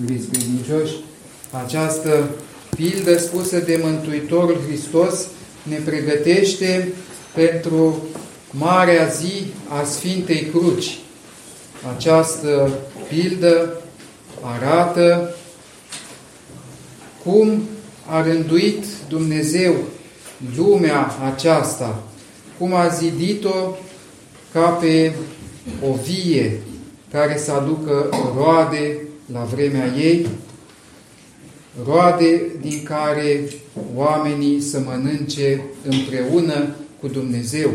iubiți credincioși, această pildă spusă de Mântuitorul Hristos ne pregătește pentru marea zi a Sfintei Cruci. Această pildă arată cum a rânduit Dumnezeu lumea aceasta, cum a zidit-o ca pe o vie care să aducă roade la vremea ei, roade din care oamenii să mănânce împreună cu Dumnezeu.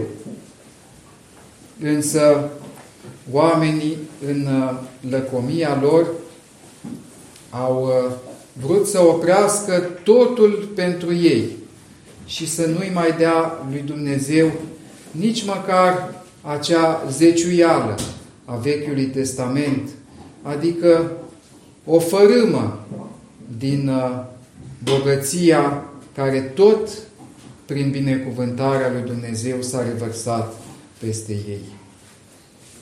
Însă oamenii în lăcomia lor au uh, vrut să oprească totul pentru ei și să nu-i mai dea lui Dumnezeu nici măcar acea zeciuială a Vechiului Testament, adică o fărâmă din uh, bogăția care tot prin binecuvântarea lui Dumnezeu s-a revărsat peste ei.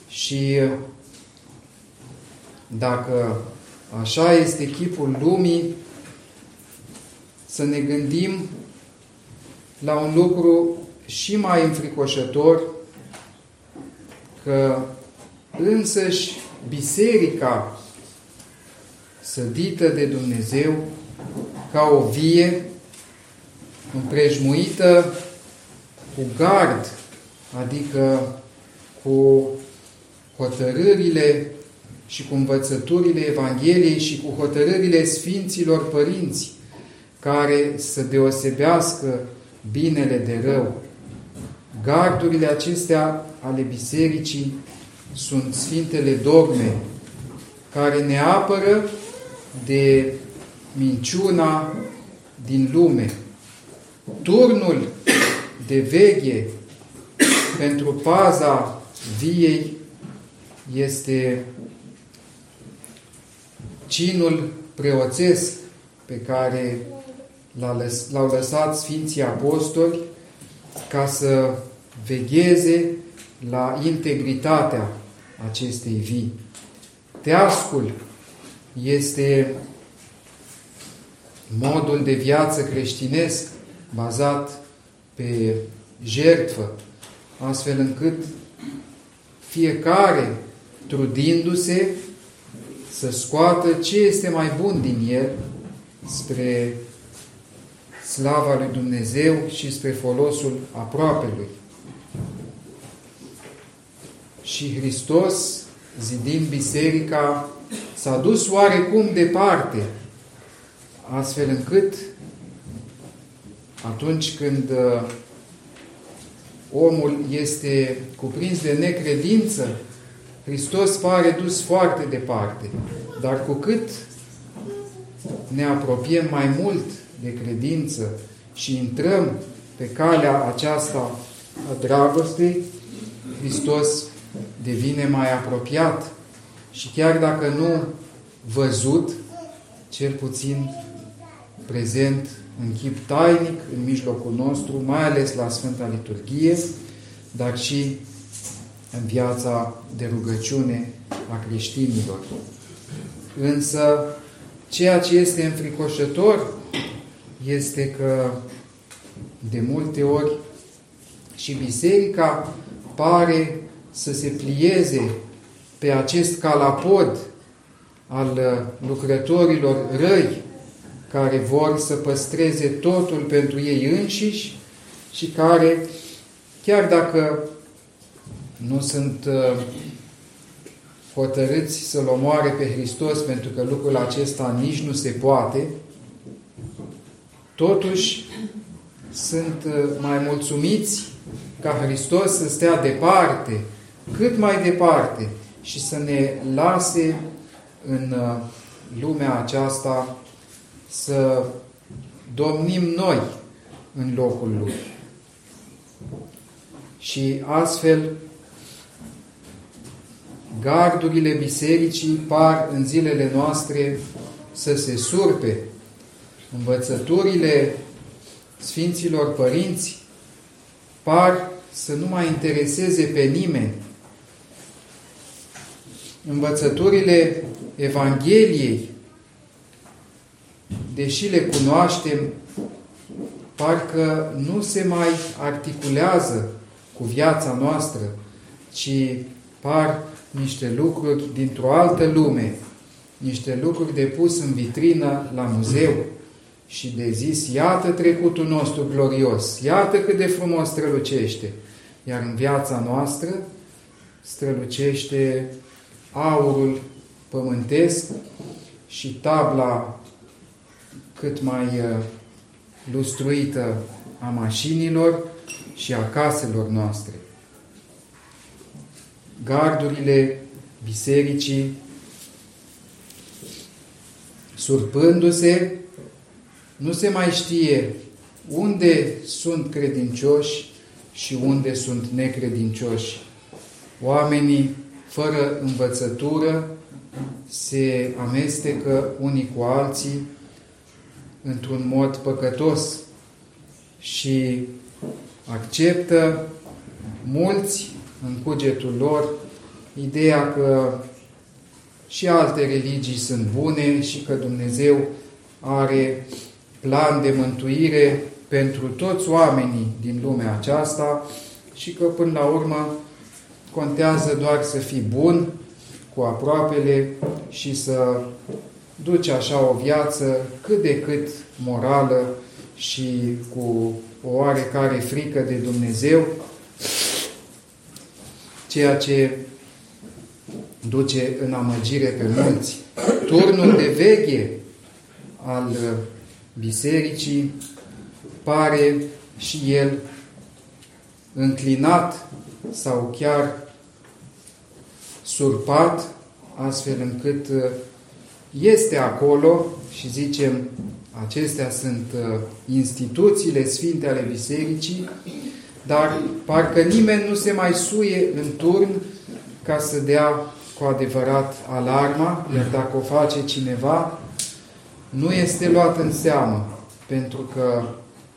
Și uh, dacă așa este chipul lumii, să ne gândim la un lucru și mai înfricoșător, că însăși biserica sădită de Dumnezeu ca o vie împrejmuită cu gard, adică cu hotărârile și cu învățăturile Evangheliei și cu hotărârile Sfinților Părinți, care să deosebească binele de rău. Gardurile acestea ale bisericii sunt Sfintele Dogme, care ne apără de minciuna din lume. Turnul de veghe pentru paza viei este cinul preoțesc pe care l-au lăsat Sfinții Apostoli ca să vegheze la integritatea acestei vii. Teascul este modul de viață creștinesc bazat pe jertfă, astfel încât fiecare, trudindu-se, să scoată ce este mai bun din el spre slava lui Dumnezeu și spre folosul aproapelui. Și Hristos, zidind biserica, s-a dus oarecum departe, astfel încât atunci când uh, omul este cuprins de necredință, Hristos pare dus foarte departe. Dar cu cât ne apropiem mai mult de credință și intrăm pe calea aceasta a dragostei, Hristos devine mai apropiat și chiar dacă nu văzut, cel puțin prezent în chip tainic în mijlocul nostru, mai ales la Sfânta Liturghie, dar și în viața de rugăciune a creștinilor. Însă, ceea ce este înfricoșător este că de multe ori și biserica pare să se plieze pe acest calapod al lucrătorilor răi care vor să păstreze totul pentru ei înșiși și care, chiar dacă nu sunt uh, hotărâți să-L omoare pe Hristos pentru că lucrul acesta nici nu se poate, totuși sunt uh, mai mulțumiți ca Hristos să stea departe, cât mai departe și să ne lase în uh, lumea aceasta să domnim noi în locul Lui. Și astfel gardurile bisericii par în zilele noastre să se surpe. Învățăturile Sfinților Părinți par să nu mai intereseze pe nimeni. Învățăturile Evangheliei deși le cunoaștem, parcă nu se mai articulează cu viața noastră, ci par niște lucruri dintr-o altă lume, niște lucruri de pus în vitrină la muzeu și de zis, iată trecutul nostru glorios, iată cât de frumos strălucește. Iar în viața noastră strălucește aurul pământesc și tabla cât mai uh, lustruită a mașinilor și a caselor noastre. Gardurile bisericii surpându-se, nu se mai știe unde sunt credincioși și unde sunt necredincioși. Oamenii fără învățătură se amestecă unii cu alții într-un mod păcătos și acceptă mulți în cugetul lor ideea că și alte religii sunt bune și că Dumnezeu are plan de mântuire pentru toți oamenii din lumea aceasta și că până la urmă contează doar să fii bun cu aproapele și să duci așa o viață cât de cât morală și cu o oarecare frică de Dumnezeu, ceea ce duce în amăgire pe mulți. Turnul de veche al bisericii pare și el înclinat sau chiar surpat, astfel încât uh, este acolo și zicem, acestea sunt uh, instituțiile sfinte ale bisericii, dar parcă nimeni nu se mai suie în turn ca să dea cu adevărat alarma, iar dacă o face cineva, nu este luat în seamă, pentru că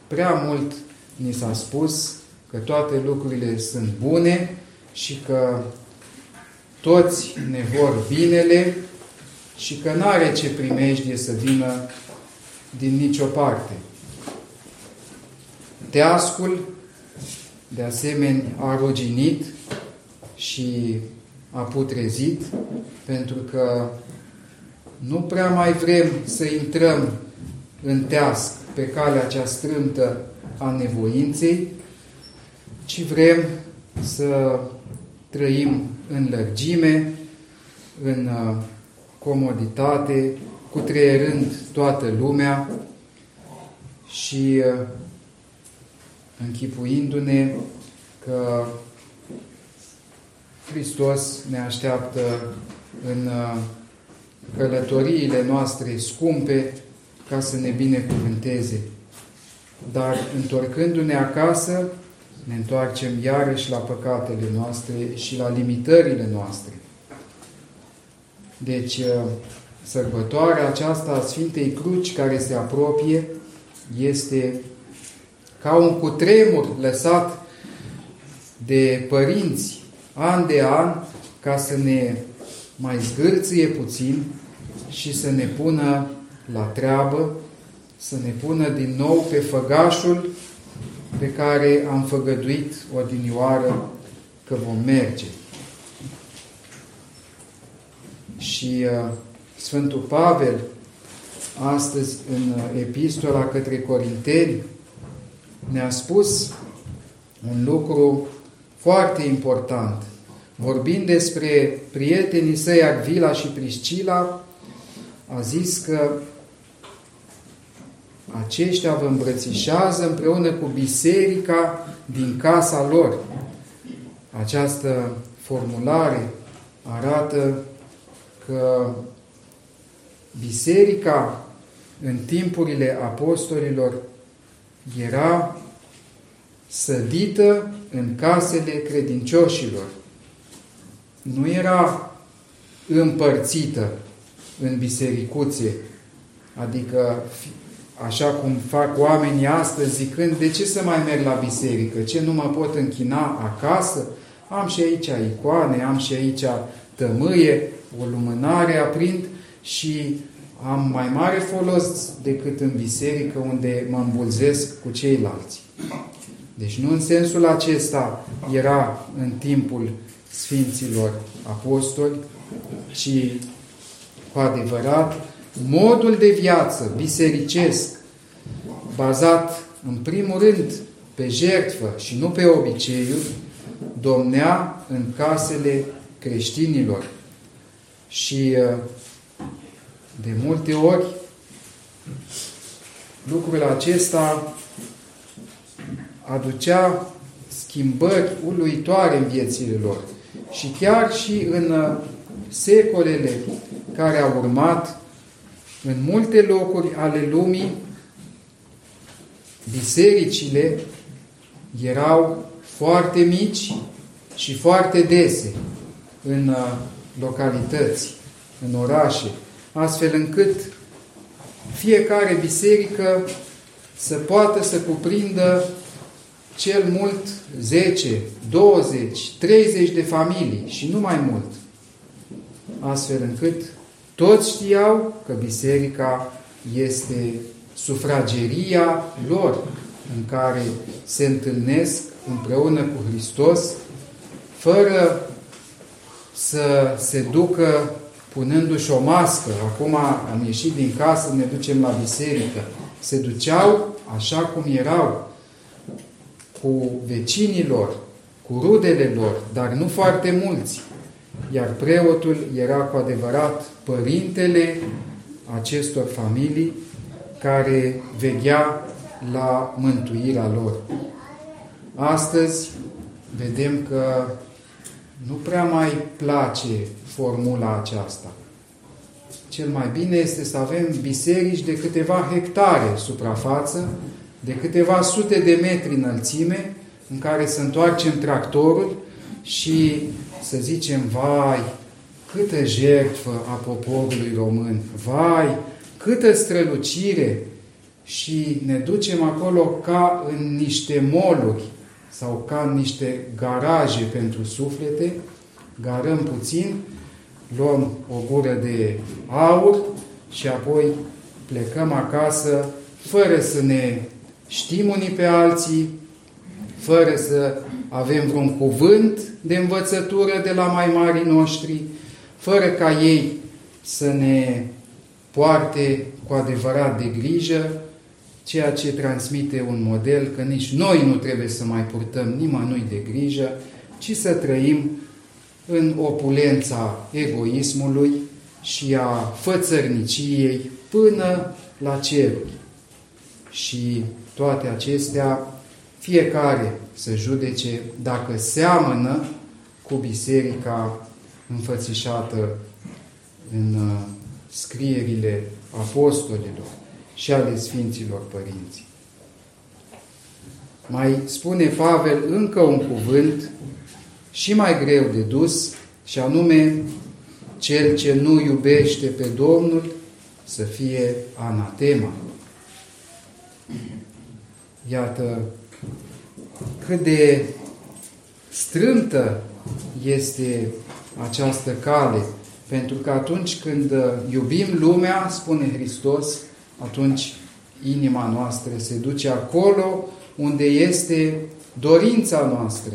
prea mult ni s-a spus că toate lucrurile sunt bune și că toți ne vor binele și că nu are ce primejdie să vină din nicio parte. Teascul, de asemenea, a ruginit și a putrezit, pentru că nu prea mai vrem să intrăm în teasc pe calea cea strâmtă a nevoinței, ci vrem să trăim în lărgime, în uh, comoditate, cutreierând toată lumea și uh, închipuindu-ne că Hristos ne așteaptă în uh, călătoriile noastre scumpe ca să ne binecuvânteze. Dar întorcându-ne acasă, ne întoarcem iarăși la păcatele noastre și la limitările noastre. Deci, uh, sărbătoarea aceasta a Sfintei Cruci care se apropie este ca un cutremur lăsat de părinți an de an ca să ne mai zgârție puțin și să ne pună la treabă, să ne pună din nou pe făgașul pe care am făgăduit odinioară că vom merge. Și uh, Sfântul Pavel, astăzi în uh, epistola către Corinteni, ne-a spus un lucru foarte important. Vorbind despre prietenii săi Agvila și Priscila, a zis că aceștia vă îmbrățișează împreună cu biserica din casa lor. Această formulare arată că biserica în timpurile apostolilor era sădită în casele credincioșilor. Nu era împărțită în bisericuțe, adică așa cum fac oamenii astăzi, zicând, de ce să mai merg la biserică? Ce nu mă pot închina acasă? Am și aici icoane, am și aici tămâie, o lumânare aprind și am mai mare folos decât în biserică unde mă îmbulzesc cu ceilalți. Deci nu în sensul acesta era în timpul Sfinților Apostoli, ci cu adevărat modul de viață bisericesc, bazat în primul rând pe jertfă și nu pe obiceiuri, domnea în casele creștinilor. Și uh, de multe ori lucrul acesta aducea schimbări uluitoare în viețile lor. Și chiar și în uh, secolele care au urmat, în multe locuri ale lumii, bisericile erau foarte mici și foarte dese în uh, localități, în orașe, astfel încât fiecare biserică să poată să cuprindă cel mult 10, 20, 30 de familii și nu mai mult. Astfel încât toți știau că biserica este sufrageria lor în care se întâlnesc împreună cu Hristos fără să se ducă punându-și o mască. Acum am ieșit din casă, ne ducem la biserică. Se duceau așa cum erau, cu vecinilor, cu rudele lor, dar nu foarte mulți. Iar preotul era cu adevărat părintele acestor familii care veghea la mântuirea lor. Astăzi vedem că nu prea mai place formula aceasta. Cel mai bine este să avem biserici de câteva hectare suprafață, de câteva sute de metri înălțime, în care să întoarcem tractorul și să zicem, vai, câtă jertfă a poporului român, vai, câtă strălucire. Și ne ducem acolo ca în niște moluri sau ca în niște garaje pentru suflete, garăm puțin, luăm o gură de aur și apoi plecăm acasă fără să ne știm unii pe alții, fără să avem vreun cuvânt de învățătură de la mai mari noștri, fără ca ei să ne poarte cu adevărat de grijă, ceea ce transmite un model că nici noi nu trebuie să mai purtăm nimănui de grijă, ci să trăim în opulența egoismului și a fățărniciei până la ceruri. Și toate acestea, fiecare să judece dacă seamănă cu biserica înfățișată în uh, scrierile apostolilor și ale Sfinților Părinți. Mai spune Pavel încă un cuvânt și mai greu de dus, și anume, cel ce nu iubește pe Domnul să fie anatema. Iată cât de strântă este această cale, pentru că atunci când iubim lumea, spune Hristos, atunci inima noastră se duce acolo unde este dorința noastră.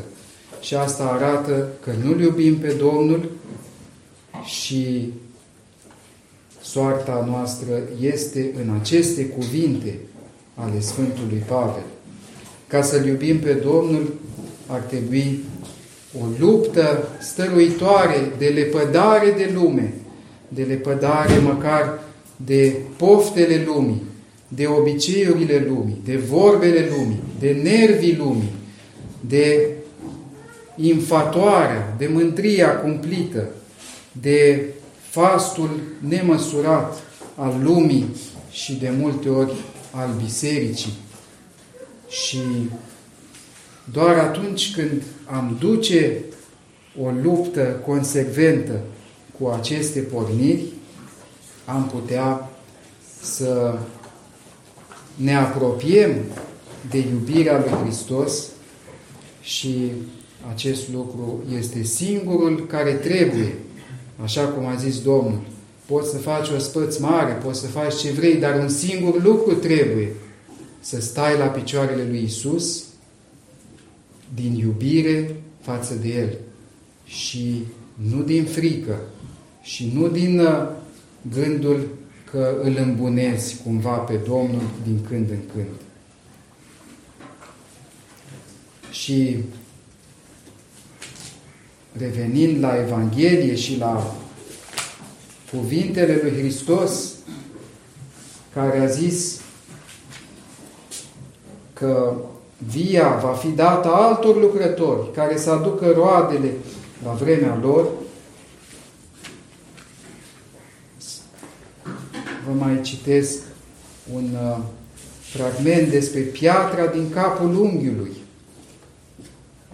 Și asta arată că nu-L iubim pe Domnul și soarta noastră este în aceste cuvinte ale Sfântului Pavel. Ca să-L iubim pe Domnul, ar trebui o luptă stăruitoare de lepădare de lume, de lepădare măcar de poftele lumii, de obiceiurile lumii, de vorbele lumii, de nervii lumii, de infatoarea, de mândria cumplită, de fastul nemăsurat al lumii și de multe ori al bisericii. Și doar atunci când am duce o luptă consecventă cu aceste porniri, am putea să ne apropiem de iubirea lui Hristos și acest lucru este singurul care trebuie, așa cum a zis Domnul, poți să faci o spăț mare, poți să faci ce vrei, dar un singur lucru trebuie, să stai la picioarele lui Isus din iubire față de El și nu din frică și nu din uh, gândul că îl îmbunezi cumva pe Domnul din când în când. Și revenind la Evanghelie și la cuvintele lui Hristos, care a zis că via va fi dată altor lucrători care să aducă roadele la vremea lor, vă mai citesc un uh, fragment despre piatra din capul unghiului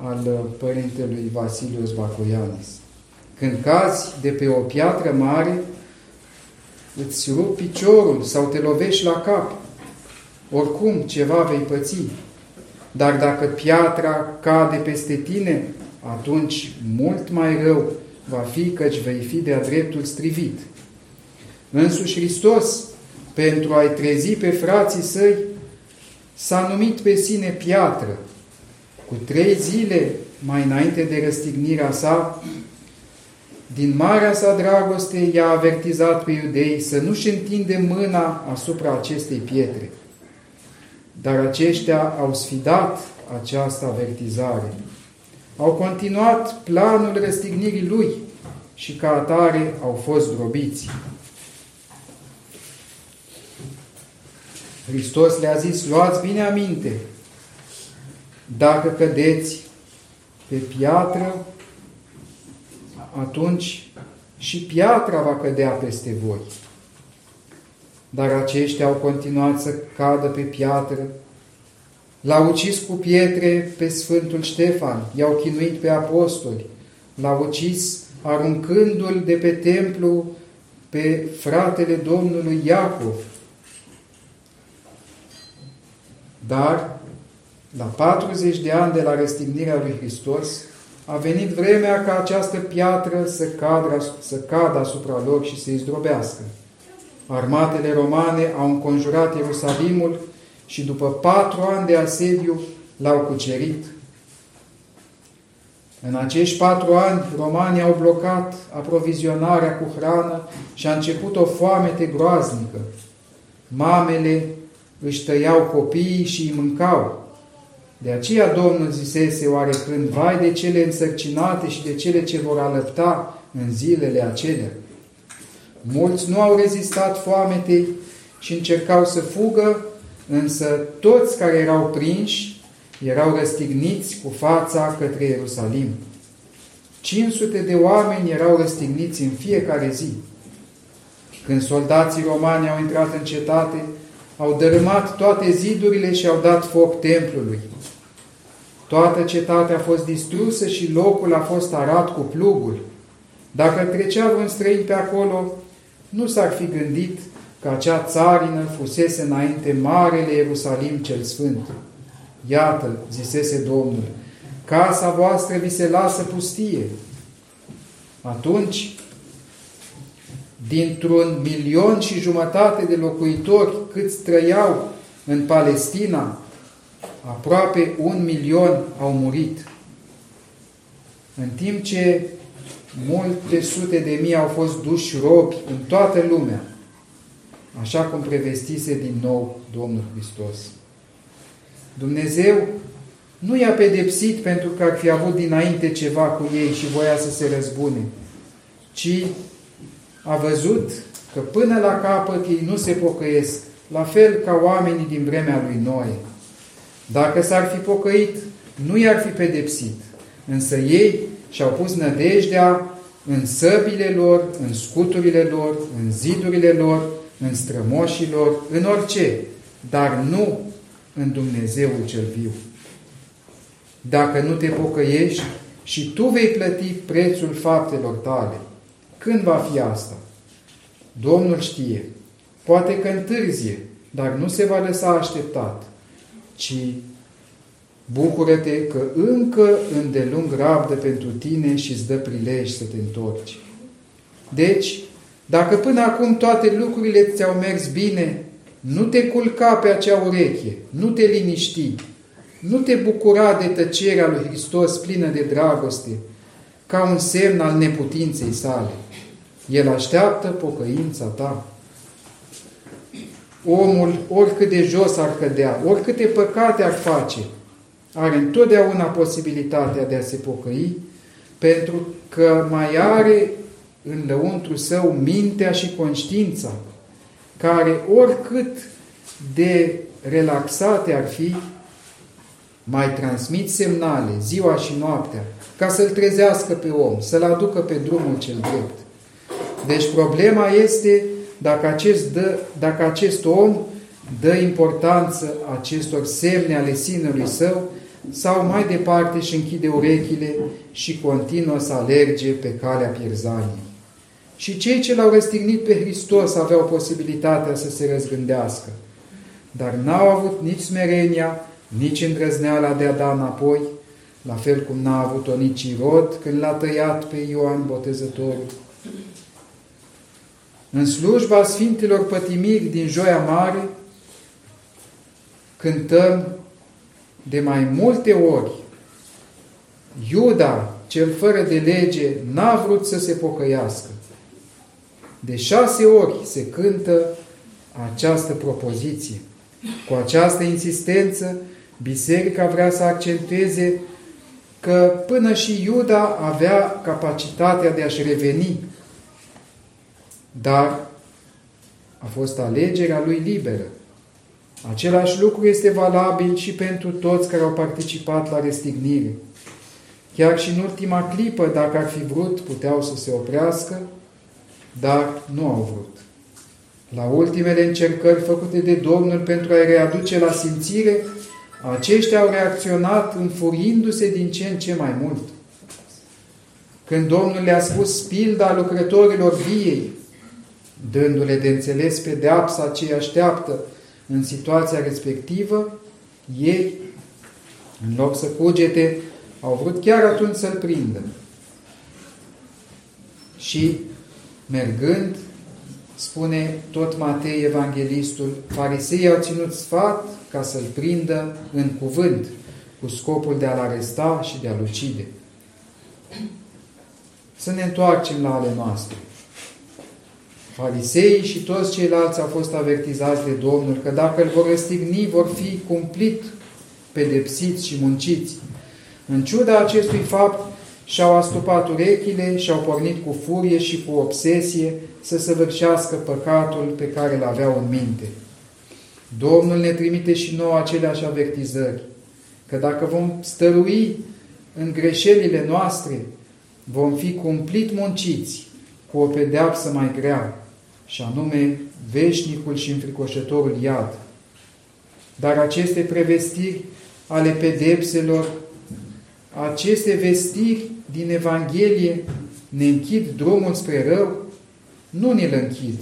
al uh, părintelui Vasilius Bacoianis. Când cazi de pe o piatră mare, îți rup piciorul sau te lovești la cap. Oricum, ceva vei păți. Dar dacă piatra cade peste tine, atunci mult mai rău va fi căci vei fi de-a dreptul strivit. Însuși Hristos, pentru a-i trezi pe frații săi, s-a numit pe sine piatră. Cu trei zile mai înainte de răstignirea sa, din marea sa dragoste i-a avertizat pe iudei să nu-și întinde mâna asupra acestei pietre. Dar aceștia au sfidat această avertizare. Au continuat planul răstignirii lui și ca atare au fost drobiți. Hristos le-a zis, luați bine aminte, dacă cădeți pe piatră, atunci și piatra va cădea peste voi. Dar aceștia au continuat să cadă pe piatră, l-au ucis cu pietre pe Sfântul Ștefan, i-au chinuit pe apostoli, l-au ucis aruncându-l de pe templu pe fratele Domnului Iacov, Dar, la 40 de ani de la răstignirea lui Hristos, a venit vremea ca această piatră să cadă, să cadă asupra lor și să-i zdrobească. Armatele romane au înconjurat Ierusalimul și după patru ani de asediu l-au cucerit. În acești patru ani, romanii au blocat aprovizionarea cu hrană și a început o foamete groaznică. Mamele își tăiau copiii și îi mâncau. De aceea Domnul zisese oarecând, vai de cele însărcinate și de cele ce vor alăpta în zilele acelea. Mulți nu au rezistat foametei și încercau să fugă, însă toți care erau prinși erau răstigniți cu fața către Ierusalim. 500 de oameni erau răstigniți în fiecare zi. Când soldații romani au intrat în cetate, au dărâmat toate zidurile și au dat foc templului. Toată cetatea a fost distrusă și locul a fost arat cu plugul. Dacă trecea un străin pe acolo, nu s-ar fi gândit că acea țarină fusese înainte Marele Ierusalim cel Sfânt. Iată, zisese Domnul, casa voastră vi se lasă pustie. Atunci dintr-un milion și jumătate de locuitori câți trăiau în Palestina, aproape un milion au murit. În timp ce multe sute de mii au fost duși robi în toată lumea, așa cum prevestise din nou Domnul Hristos. Dumnezeu nu i-a pedepsit pentru că ar fi avut dinainte ceva cu ei și voia să se răzbune, ci a văzut că până la capăt ei nu se pocăiesc, la fel ca oamenii din vremea lui Noe. Dacă s-ar fi pocăit, nu i-ar fi pedepsit, însă ei și-au pus nădejdea în săbile lor, în scuturile lor, în zidurile lor, în strămoșilor, în orice, dar nu în Dumnezeul cel viu. Dacă nu te pocăiești și tu vei plăti prețul faptelor tale, când va fi asta? Domnul știe. Poate că întârzie, dar nu se va lăsa așteptat, ci bucură-te că încă îndelung rabdă pentru tine și îți dă prilej să te întorci. Deci, Dacă până acum toate lucrurile ți-au mers bine, nu te culca pe acea ureche, nu te liniști, nu te bucura de tăcerea lui Hristos plină de dragoste, ca un semn al neputinței sale. El așteaptă pocăința ta. Omul, oricât de jos ar cădea, oricâte păcate ar face, are întotdeauna posibilitatea de a se pocăi, pentru că mai are în lăuntru său mintea și conștiința, care oricât de relaxate ar fi, mai transmit semnale ziua și noaptea, ca să-l trezească pe om, să-l aducă pe drumul cel drept. Deci problema este dacă acest, dă, dacă acest om dă importanță acestor semne ale sinelui său sau mai departe și închide urechile și continuă să alerge pe calea pierzaniei. Și cei ce l-au răstignit pe Hristos aveau posibilitatea să se răzgândească, dar n-au avut nici smerenia, nici îndrăzneala de a da înapoi, la fel cum n-a avut-o nici Irod când l-a tăiat pe Ioan Botezătorul. În slujba Sfintilor Pătimiri din Joia Mare, cântăm de mai multe ori Iuda, cel fără de lege, n-a vrut să se pocăiască. De șase ori se cântă această propoziție. Cu această insistență, biserica vrea să accentueze că până și Iuda avea capacitatea de a-și reveni, dar a fost alegerea lui liberă. Același lucru este valabil și pentru toți care au participat la restignire. Chiar și în ultima clipă, dacă ar fi vrut, puteau să se oprească, dar nu au vrut. La ultimele încercări făcute de Domnul pentru a-i readuce la simțire, aceștia au reacționat înfuriindu-se din ce în ce mai mult. Când Domnul le-a spus pilda lucrătorilor viei, dându-le de înțeles pedeapsa ce îi așteaptă în situația respectivă, ei, în loc să cugete, au vrut chiar atunci să-l prindă. Și, mergând, spune tot Matei Evanghelistul, fariseii au ținut sfat ca să-l prindă în cuvânt, cu scopul de a-l aresta și de a-l ucide. Să ne întoarcem la ale noastre. Fariseii și toți ceilalți au fost avertizați de Domnul că dacă îl vor răstigni, vor fi cumplit pedepsiți și munciți. În ciuda acestui fapt, și-au astupat urechile și-au pornit cu furie și cu obsesie să săvârșească păcatul pe care îl aveau în minte. Domnul ne trimite și nouă aceleași avertizări, că dacă vom stărui în greșelile noastre, vom fi cumplit munciți cu o pedeapsă mai grea, și anume veșnicul și înfricoșătorul iad. Dar aceste prevestiri ale pedepselor, aceste vestiri din Evanghelie ne închid drumul spre rău? Nu ne-l închid.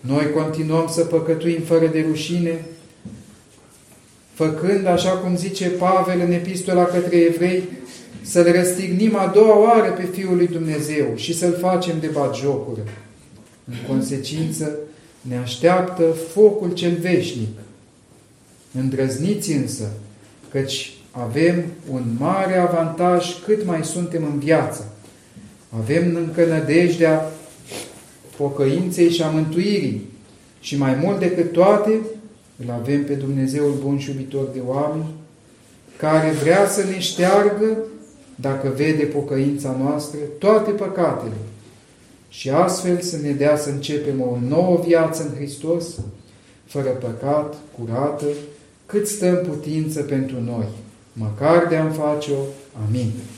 Noi continuăm să păcătuim fără de rușine, făcând, așa cum zice Pavel în epistola către evrei, să-L răstignim a doua oară pe Fiul lui Dumnezeu și să-L facem de jocură. În consecință, ne așteaptă focul cel veșnic. Îndrăzniți însă, căci avem un mare avantaj cât mai suntem în viață. Avem încă nădejdea pocăinței și a mântuirii. Și mai mult decât toate, îl avem pe Dumnezeul bun și iubitor de oameni, care vrea să ne șteargă, dacă vede pocăința noastră, toate păcatele și astfel să ne dea să începem o nouă viață în Hristos, fără păcat, curată, cât stă în putință pentru noi, măcar de a-mi face-o. Amin.